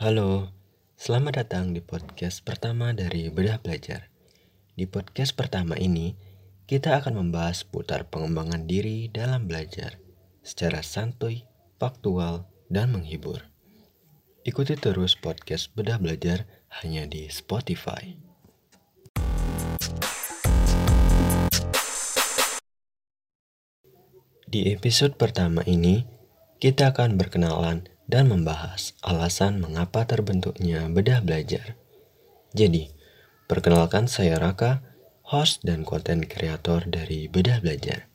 Halo, selamat datang di podcast pertama dari Bedah Belajar. Di podcast pertama ini, kita akan membahas putar pengembangan diri dalam belajar secara santuy, faktual, dan menghibur. Ikuti terus podcast Bedah Belajar hanya di Spotify. Di episode pertama ini, kita akan berkenalan dan membahas alasan mengapa terbentuknya bedah belajar. Jadi, perkenalkan saya Raka, host dan konten kreator dari Bedah Belajar.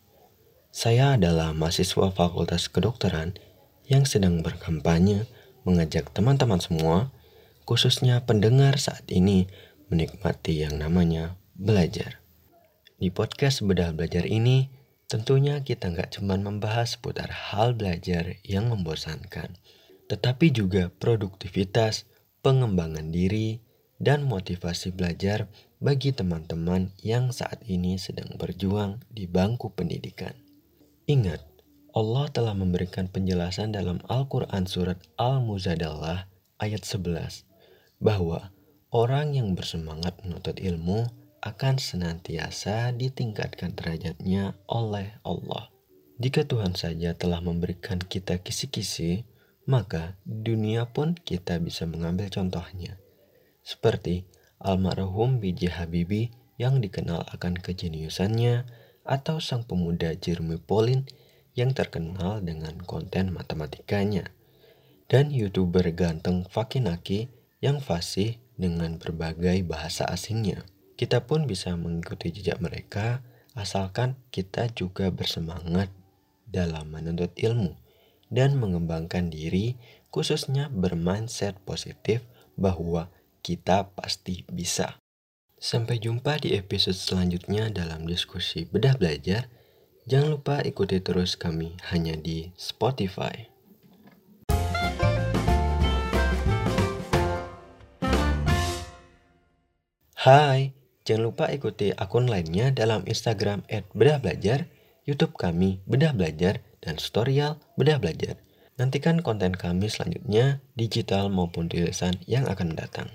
Saya adalah mahasiswa Fakultas Kedokteran yang sedang berkampanye mengajak teman-teman semua, khususnya pendengar saat ini, menikmati yang namanya belajar. Di podcast Bedah Belajar ini, tentunya kita nggak cuma membahas seputar hal belajar yang membosankan, tetapi juga produktivitas, pengembangan diri, dan motivasi belajar bagi teman-teman yang saat ini sedang berjuang di bangku pendidikan. Ingat, Allah telah memberikan penjelasan dalam Al-Quran Surat Al-Muzadalah ayat 11 bahwa orang yang bersemangat menuntut ilmu akan senantiasa ditingkatkan derajatnya oleh Allah. Jika Tuhan saja telah memberikan kita kisi-kisi, maka dunia pun kita bisa mengambil contohnya. Seperti almarhum B.J. Habibie yang dikenal akan kejeniusannya atau sang pemuda Jeremy Pauline yang terkenal dengan konten matematikanya dan youtuber ganteng Fakinaki yang fasih dengan berbagai bahasa asingnya. Kita pun bisa mengikuti jejak mereka asalkan kita juga bersemangat dalam menuntut ilmu dan mengembangkan diri, khususnya bermindset positif bahwa kita pasti bisa. Sampai jumpa di episode selanjutnya dalam diskusi bedah belajar. Jangan lupa ikuti terus kami hanya di Spotify. Hai, jangan lupa ikuti akun lainnya dalam Instagram @bedahbelajar, YouTube kami Bedah Belajar, dan tutorial Bedah Belajar. Nantikan konten kami selanjutnya, digital maupun tulisan yang akan datang.